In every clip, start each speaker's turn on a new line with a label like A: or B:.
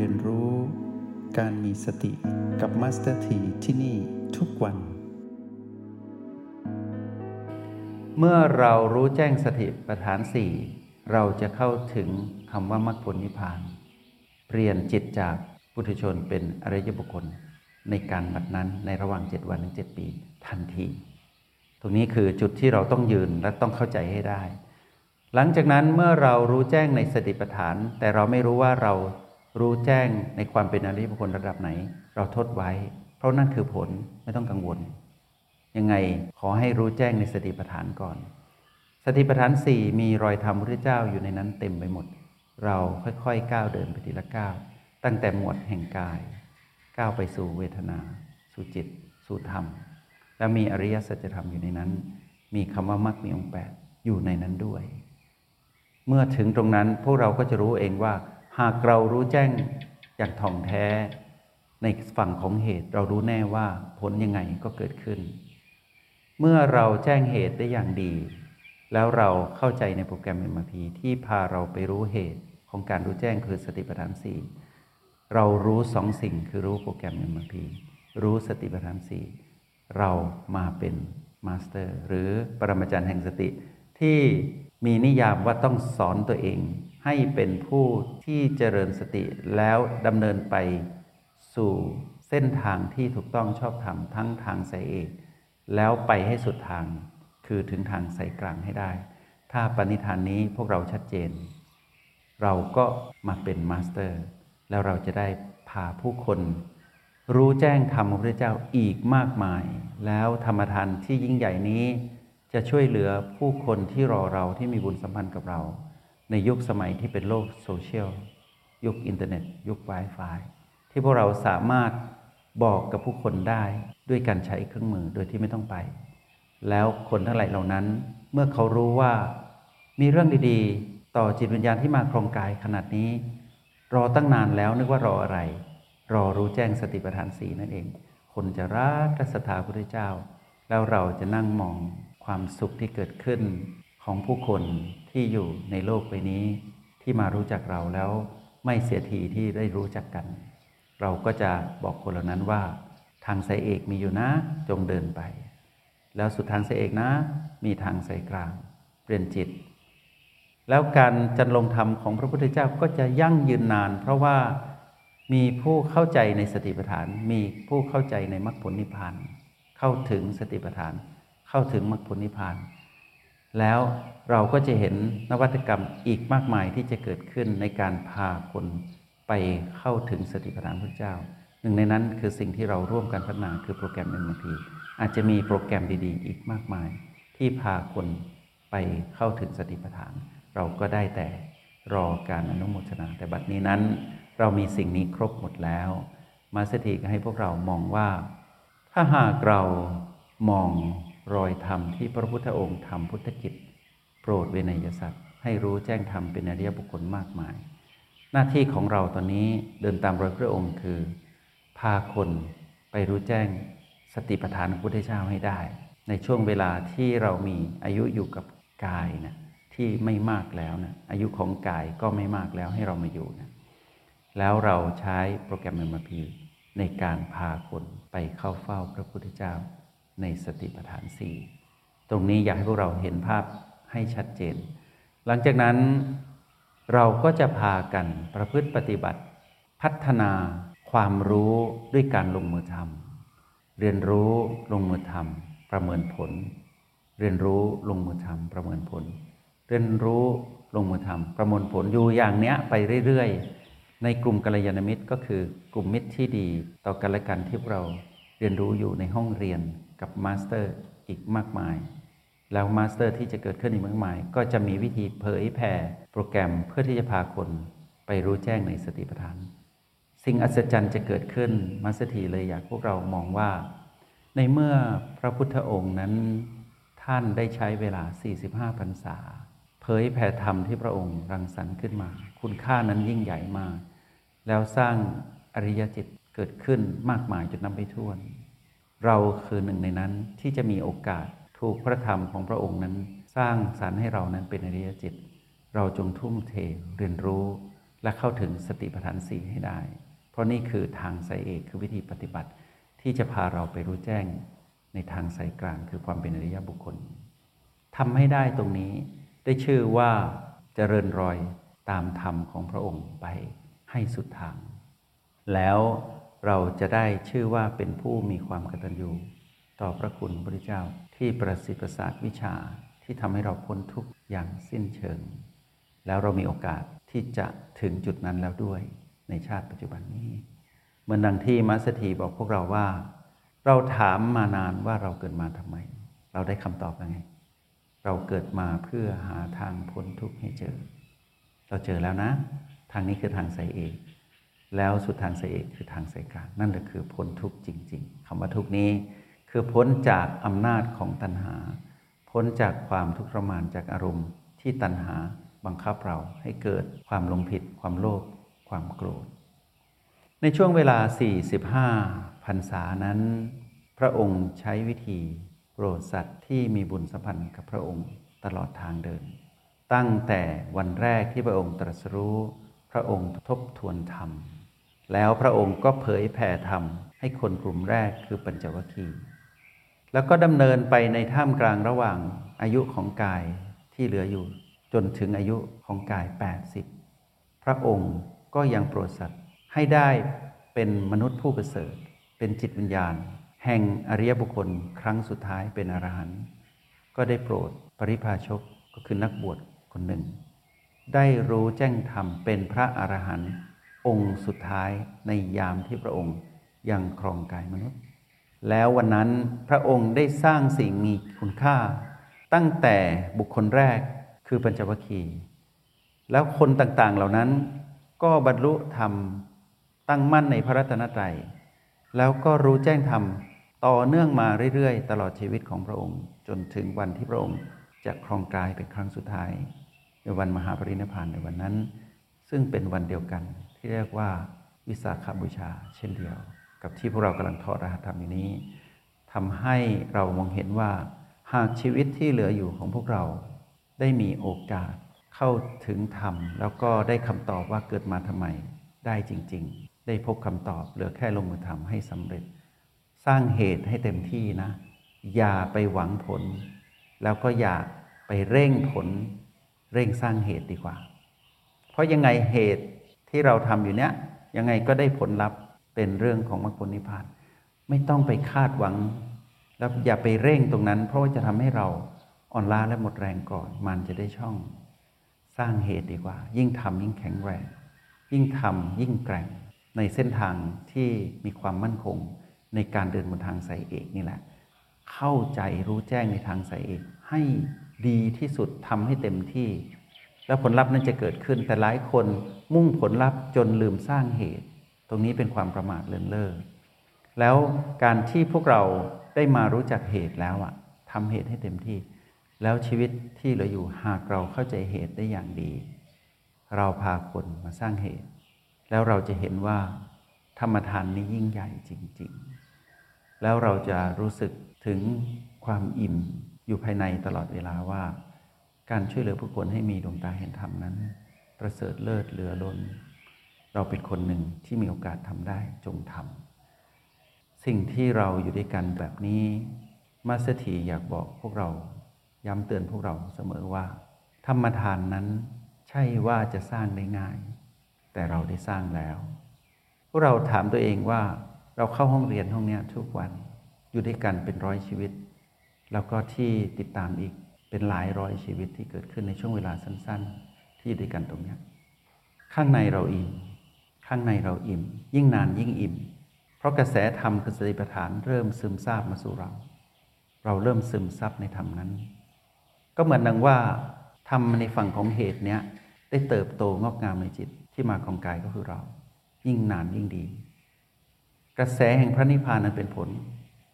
A: เรียนรู้ การมีสติกับ master ทีที่นี่ทุกวัน
B: เมื่อเรารู้แจ้งสติปัฏฐานสี่เราจะเข้าถึงคำว่ามรรคผลนิพพาน เปลี่ยนจิตจากปุถุชนเป็นอริยบุคคลในการบัดนั้นในระหว่าง 7 วันถึง 7 ปีทันที ตรงนี้คือจุดที่เราต้องยืนและต้องเข้าใจให้ได้ หลังจากนั้นเมื่อเรารู้แจ้งในสติปัฏฐาน แต่เราไม่รู้ว่าเรา รู้แจ้งในความเป็นอริยบุคคลระดับไหน เราทดไว้ เพราะนั่นคือผลไม่ต้องกังวล ยังไงขอให้รู้แจ้งในสติปัฏฐานก่อน สติปัฏฐานสี่มีรอยธรรมพระเจ้าอยู่ในนั้นเต็มไปหมด เราค่อยๆก้าวเดินไปทีละก้าวตั้งแต่หมวดแห่งกายก้าวไปสู่เวทนา สู่จิต สู่ธรรม และมีอริยสัจธรรมอยู่ในนั้น มีคำว่ามรรคมีองค์แปดอยู่ในนั้นด้วย เมื่อถึงตรงนั้นพวกเราก็จะรู้เองว่า หากเรารู้แจ้งอย่างท่องแท้ ในฝั่งของเหตุเรารู้แน่ว่าผลยังไงก็เกิดขึ้น เมื่อเราแจ้งเหตุได้อย่างดี แล้วเราเข้าใจในโปรแกรม MRP ที่พาเราไปรู้เหตุของการรู้แจ้งคือสติปัฏฐานสี่เรารู้สองสิ่งคือรู้โปรแกรม MRP รู้สติปัฏฐานสี่เรามาเป็น master หรือปรมาจารย์แห่งสติที่มีนิยามว่าต้องสอนตัวเอง ให้เป็นผู้ที่เจริญสติแล้วดำเนินไปสู่เส้นทางที่ถูกต้องชอบธรรมทั้งทางสายเอกแล้วไปให้สุดทางคือถึงทางสายกลางให้ได้ ถ้าปณิธานนี้พวกเราชัดเจน เราก็มาเป็น master แล้วเราจะได้พาผู้คน รู้แจ้งธรรมของพระเจ้าอีกมากมาย แล้วธรรมทานที่ยิ่งใหญ่นี้ จะช่วยเหลือผู้คนที่รอเราที่มีบุญสัมพันธ์กับเรา ในยุคสมัยที่เป็นโลกโซเชียล ยุคอินเทอร์เน็ต ยุค Wi-Fi ที่พวกเราสามารถบอกกับผู้คนได้ด้วยการใช้เครื่องมือโดยที่ไม่ต้องไป แล้วคนทั้งหลายเหล่านั้น เมื่อเขารู้ว่ามีเรื่องดีๆ ต่อจิตวิญญาณที่มาครองกายขนาดนี้ รอตั้งนานแล้วนึกว่ารออะไร รอรู้แจ้งสติปัฏฐานสีนั่นเอง คนจะรักและศรัทธาพระพุทธเจ้า แล้วเราจะนั่งมองความสุขที่เกิดขึ้น ของผู้คนที่อยู่ในโลกใบนี้ ที่มารู้จักเราแล้วไม่เสียทีที่ได้รู้จักกัน เราก็จะบอกคนเหล่านั้นว่า ทางสายเอกมีอยู่นะจงเดินไป แล้วสุดทางสายเอกนะ มีทางสายกลาง เปลี่ยนจิต แล้วการจันลงธรรมของพระพุทธเจ้าก็จะยั่งยืนนาน เพราะว่ามีผู้เข้าใจในสติปัฏฐาน มีผู้เข้าใจในมรรคผลนิพพาน เข้าถึงสติปัฏฐาน เข้าถึงมรรคผลนิพพาน แล้วเราก็จะเห็นนวัตกรรมอีกมากมายที่จะเกิดขึ้นในการพาคนไปเข้าถึงสติปัฏฐานพระเจ้า หนึ่งในนั้นคือสิ่งที่เราร่วมกันพัฒนาคือโปรแกรม MRP อาจจะมีโปรแกรมดีๆ อีกมากมาย ที่พาคนไปเข้าถึงสติปัฏฐาน เราก็ได้แต่รอการอนุโมทนา แต่บัดนี้นั้น เรามีสิ่งนี้ครบหมดแล้ว มาสถีก็ให้พวกเรามองว่า ถ้าหากเรามอง รอยธรรมที่พระพุทธองค์ทำพุทธกิจ โปรดเวนยสัตว์ให้รู้แจ้งธรรมเป็นอริยบุคคลมากมาย หน้าที่ของเราตอนนี้เดินตามรอยพระองค์คือ พาคนไปรู้แจ้งสติปัฏฐานของพระพุทธเจ้าให้ได้ ในช่วงเวลาที่เรามีอายุอยู่กับกายนะที่ไม่มากแล้วนะอายุของกายก็ไม่มากแล้วให้เรามาอยู่นะแล้วเราใช้โปรแกรมเมมพีในการพาคนไปเข้าเฝ้าพระพุทธเจ้า ในสติปัฏฐานสี่ตรงนี้อยากให้พวกเราเห็นภาพให้ชัดเจน หลังจากนั้นเราก็จะพากันประพฤติปฏิบัติ พัฒนาความรู้ด้วยการลงมือทำเรียนรู้ลงมือทำประเมินผล เรียนรู้ลงมือทำประเมินผล เรียนรู้ลงมือทำประเมินผลอยู่อย่างเนี้ยไปเรื่อยๆ ในกลุ่มกัลยาณมิตรก็คือกลุ่มมิตรที่ดีต่อกันและกันที่เราเรียนรู้อยู่ในห้องเรียน กับ master อีกมากมาย แล้ว master ที่จะเกิดขึ้นอีกมากมาย ก็จะมีวิธีเผยแผ่โปรแกรมเพื่อที่จะพาคนไปรู้แจ้งในสติปัฏฐาน สิ่งอัศจรรย์จะเกิดขึ้น master ทีเลยอยากพวกเรามองว่า ในเมื่อพระพุทธองค์นั้น ท่านได้ใช้เวลา 45พรรษาเผยแผ่ธรรมที่พระองค์รังสรรค์ขึ้นมา คุณค่านั้นยิ่งใหญ่มาก แล้วสร้างอริยจิตเกิดขึ้นมากมายจนนับไม่ถ้วน เราคือหนึ่งในนั้นที่จะมีโอกาสถูกพระธรรมของพระองค์นั้น สร้างสรรค์ให้เรานั้นเป็นอริยจิต เราจงทุ่มเทเรียนรู้ และเข้าถึงสติปัฏฐานสี่ให้ได้ เพราะนี่คือทางสายเอกคือวิธีปฏิบัติ ที่จะพาเราไปรู้แจ้งในทางสายกลางคือความเป็นอริยบุคคลทำให้ได้ตรงนี้ได้ชื่อว่าเจริญรอยตามธรรมของพระองค์ไปให้สุดทาง แล้ว เราจะได้ชื่อว่าเป็นผู้มีความกตัญญูต่อพระคุณพระเจ้าที่ประสิทธิ์ประสาทวิชาที่ทำให้เราพ้นทุกข์อย่างสิ้นเชิง แล้วเรามีโอกาสที่จะถึงจุดนั้นแล้วด้วยในชาติปัจจุบันนี้ เหมือนดังที่มัสถีบอกพวกเราว่า เราถามมานานว่าเราเกิดมาทำไม เราได้คำตอบแล้วไง เราเกิดมาเพื่อหาทางพ้นทุกข์ให้เจอ เราเจอแล้วนะ ทางนี้คือทางสายเอก แล้วสุดทางสายเอกคือทางสายกลางนั่นแหละคือพ้นทุกข์จริง ๆคำว่าทุกข์นี้คือพ้นจากอำนาจของตัณหา พ้นจากความทุกข์ทรมานจากอารมณ์ ที่ตัณหาบังคับเราให้เกิดความลงผิด ความโลภความโกรธ ในช่วงเวลา 45พรรษานั้น พระองค์ใช้วิธีโปรดสัตว์ที่มีบุญสัมพันธ์กับพระองค์ตลอดทางเดิน ตั้งแต่วันแรกที่พระองค์ตรัสรู้ พระองค์ทบทวนธรรม แล้วพระองค์ก็เผยแผ่ธรรมให้คนกลุ่มแรกคือปัญจวัคคีย์แล้วก็ดำเนินไปในท่ามกลางระหว่างอายุของกายที่เหลืออยู่ จนถึงอายุของกาย 80 พระองค์ก็ยังโปรดสัตว์ให้ได้เป็นมนุษย์ผู้ประเสริฐ เป็นจิตวิญญาณ แห่งอริยบุคคลครั้งสุดท้ายเป็นอรหันต์ก็ได้โปรดปริพาชกก็คือนักบวชคนหนึ่ง ได้รู้แจ้งธรรมเป็นพระอรหันต์ องค์สุดท้ายในยามที่พระองค์ยังครองกายมนุษย์ แล้ววันนั้นพระองค์ได้สร้างสิ่งมีคุณค่า ตั้งแต่บุคคลแรกคือปัญจวัคคีย์แล้วคนต่างๆเหล่านั้นก็บรรลุธรรมตั้งมั่นในพระรัตนตรัย แล้วก็รู้แจ้งธรรมต่อเนื่องมาเรื่อยๆ ตลอดชีวิตของพระองค์ จนถึงวันที่พระองค์จะครองกายเป็นครั้งสุดท้าย ในวันมหาปรินิพพานในวันนั้น ซึ่งเป็นวันเดียวกัน ที่เรียกว่าวิสาขบูชา เช่นเดียว กับที่พวกเรากำลังทอดรหัสธรรมอยู่นี้ทำให้เรามองเห็นว่าหากชีวิตที่เหลืออยู่ของพวกเราได้มีโอกาสเข้าถึงธรรม แล้วก็ได้คำตอบว่าเกิดมาทำไมได้จริง ๆ ได้พบคำตอบเหลือแค่ลงมือทำให้สำเร็จ สร้างเหตุให้เต็มที่นะ อย่าไปหวังผล แล้วก็อย่าไปเร่งผล เร่งสร้างเหตุดีกว่า เพราะยังไงเหตุ ที่เราทำอยู่เนี้ยยังไงก็ได้ผลลัพธ์เป็นเรื่องของมรรคผลนิพพาน ไม่ต้องไปคาดหวัง แล้วอย่าไปเร่งตรงนั้น เพราะว่าจะทำให้เราอ่อนล้าและหมดแรงก่อน มันจะได้ช่อง สร้างเหตุดีกว่า ยิ่งทำยิ่งแข็งแรง ยิ่งทำยิ่งแกร่งในเส้นทางที่มีความมั่นคงในการเดินบนทางสายเอกนี่แหละ เข้าใจรู้แจ้งในทางสายเอก ให้ดีที่สุดทำให้เต็มที่ แล้วผลลัพธ์นั้นจะเกิดขึ้นแต่หลายคน มุ่งผลลัพธ์จนลืมสร้างเหตุ ตรงนี้เป็นความประมาทเลินเล่อแล้วการที่พวกเราได้มารู้จักเหตุแล้วอะทำเหตุให้เต็มที่ แล้วชีวิตที่เหลืออยู่หากเราเข้าใจเหตุได้อย่างดี เราพาคนมาสร้างเหตุ แล้วเราจะเห็นว่าธรรมทานนี้ยิ่งใหญ่จริง ๆ แล้วเราจะรู้สึกถึงความอิ่มอยู่ภายในตลอดเวลาว่า การช่วยเหลือผู้คนให้มีดวงตาเห็นธรรมนั้น ประเสริฐเลิศเหลือล้น เราเป็นคนหนึ่งที่มีโอกาสทำได้จงทำสิ่งที่เราอยู่ด้วยกันแบบนี้มาสถีอยากบอกพวกเรา ย้ำเตือนพวกเราเสมอว่า ธรรมทานนั้นใช่ว่าจะสร้างได้ง่าย แต่เราได้สร้างแล้ว พวกเราถามตัวเองว่าเราเข้าห้องเรียนห้องนี้ทุกวันอยู่ด้วยกันเป็นร้อยชีวิต แล้วก็ที่ติดตามอีกเป็นหลายร้อยชีวิตที่เกิดขึ้นในช่วงเวลาสั้น ๆ ที่ด้วยกันตรงนี้ข้างในเราอิ่ม ข้างในเราอิ่ม ยิ่งนานยิ่งอิ่ม เพราะกระแสธรรมคือสติปัฏฐานเริ่มซึมซาบมาสู่เรา เราเริ่มซึมซับในธรรมนั้น ก็เหมือนดังว่าทำในฝั่งของเหตุเนี้ยได้เติบโตงอกงามในจิตที่มาของกายก็คือเรา ยิ่งนานยิ่งดี กระแสแห่งพระนิพพานนั้นเป็นผล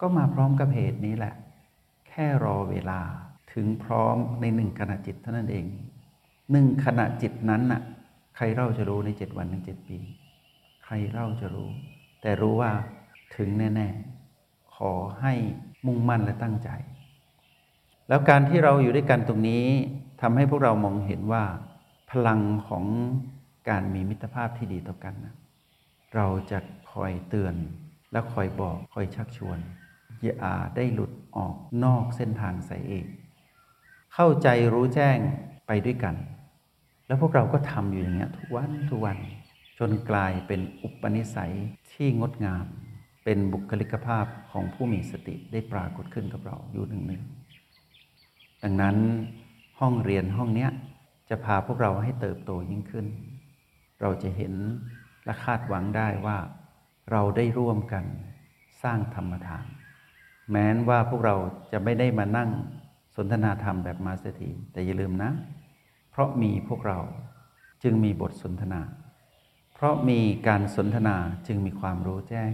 B: ก็มาพร้อมกับเหตุนี้แหละ แค่รอเวลาถึงพร้อมในหนึ่งขณะจิตเท่านั้นเอง หนึ่งขณะจิตนั้นน่ะ ใครเล่าจะรู้ในเจ็ดวันถึงเจ็ดปี ใครเล่าจะรู้ แต่รู้ว่าถึงแน่ ๆ ขอให้มุ่งมั่นและตั้งใจ แล้วการที่เราอยู่ด้วยกันตรงนี้ทำให้พวกเรามองเห็นว่า พลังของการมีมิตรภาพที่ดีต่อกันนะเราจะคอยเตือนและคอยบอกคอยชักชวน อย่าได้หลุดออกนอกเส้นทางใส่เองเข้าใจรู้แจ้งไปด้วยกัน แล้วพวกเราก็ทำอยู่อย่างเงี้ยทุกวันทุกวัน จนกลายเป็นอุปนิสัยที่งดงาม เป็นบุคลิกภาพของผู้มีสติได้ปรากฏขึ้นกับเราอยู่หนึ่งหนึ่งดังนั้นห้องเรียนห้องเนี้ยจะพาพวกเราให้เติบโตยิ่งขึ้น เราจะเห็นและคาดหวังได้ว่า เราได้ร่วมกันสร้างธรรมทาน แม้นว่าพวกเราจะไม่ได้มานั่งสนทนาธรรมแบบมาสเตีแต่อย่าลืมนะ เพราะมีพวกเราจึงมีบทสนทนา เพราะมีการสนทนาจึงมีความรู้แจ้ง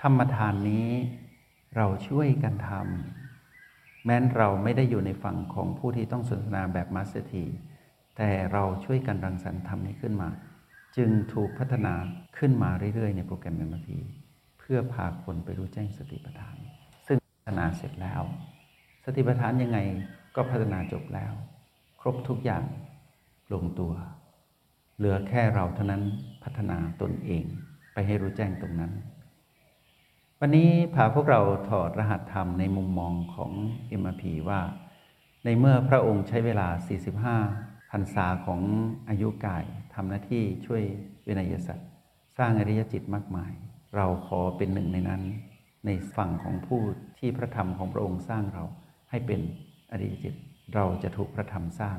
B: ธรรมทานนี้เราช่วยกันทำแม้นเราไม่ได้อยู่ในฝั่งของผู้ที่ต้องสนทนาแบบ master ทีแต่เราช่วยกันรังสรรค์ธรรมนี้ขึ้นมา จึงถูกพัฒนาขึ้นมาเรื่อยๆ ในโปรแกรม MP เพื่อพาคนไปรู้แจ้งสติปัฏฐาน ซึ่งพัฒนาเสร็จแล้ว สติปัฏฐานยังไงก็พัฒนาจบแล้ว ทุกอย่างลงตัว เหลือแค่เราเท่านั้นพัฒนาตนเองไปให้รู้แจ้งตรงนั้น วันนี้พาพวกเราถอดรหัสธรรมในมุมมองของ m อ p ว่า ในเมื่อพระองค์ใช้เวลา 45พรรษาของอายุกายทำหน้าที่ช่วยเวนยสัตว์สร้างอริยจิตมากมาย เราขอเป็นหนึ่งในนั้น ในฝั่งของผู้ที่พระธรรมของพระองค์สร้างเราให้เป็นอริยจิต เราจะถูกพระธรรมสร้าง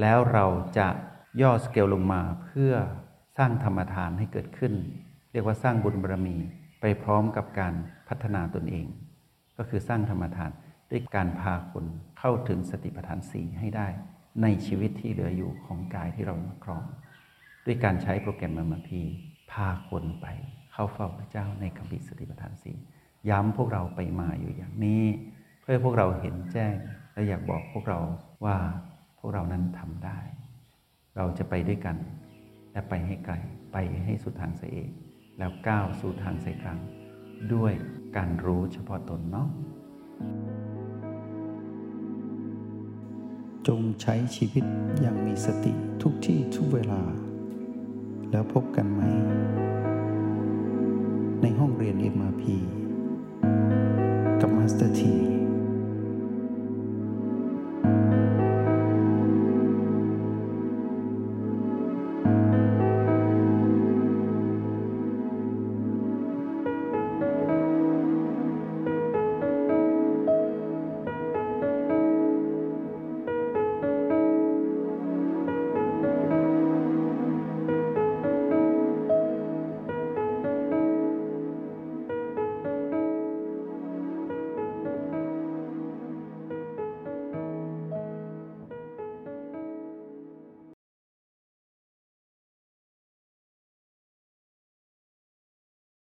B: แล้วเราจะย่อสเกลลงมาเพื่อสร้างธรรมทานให้เกิดขึ้น เรียกว่าสร้างบุญบารมีไปพร้อมกับการพัฒนาตนเอง ก็คือสร้างธรรมทานด้วยการพาคนเข้าถึงสติปัฏฐานสี่ให้ได้ ในชีวิตที่เหลืออยู่ของกายที่เราครอง ด้วยการใช้โปรแกรมมาพีพาคนไปเข้าเฝ้าพระเจ้าในคำพิสติปัฏฐานสี่ย้ำพวกเราไปมาอยู่อย่างนี้ พื่อพวกเราเห็นแจ้ง และอยากบอกพวกเราว่าพวกเรานั้นทำได้ เราจะไปด้วยกัน และไปให้ไกลไปให้สุดทางเสียเอง แล้วก้าวสู่ทางสายกลางด้วยการรู้เฉพาะตนเนาะ
A: จงใช้ชีวิตอย่างมีสติทุกที่ทุกเวลา แล้วพบกันไหม ในห้องเรียน MRP กับมาสเตอร์ที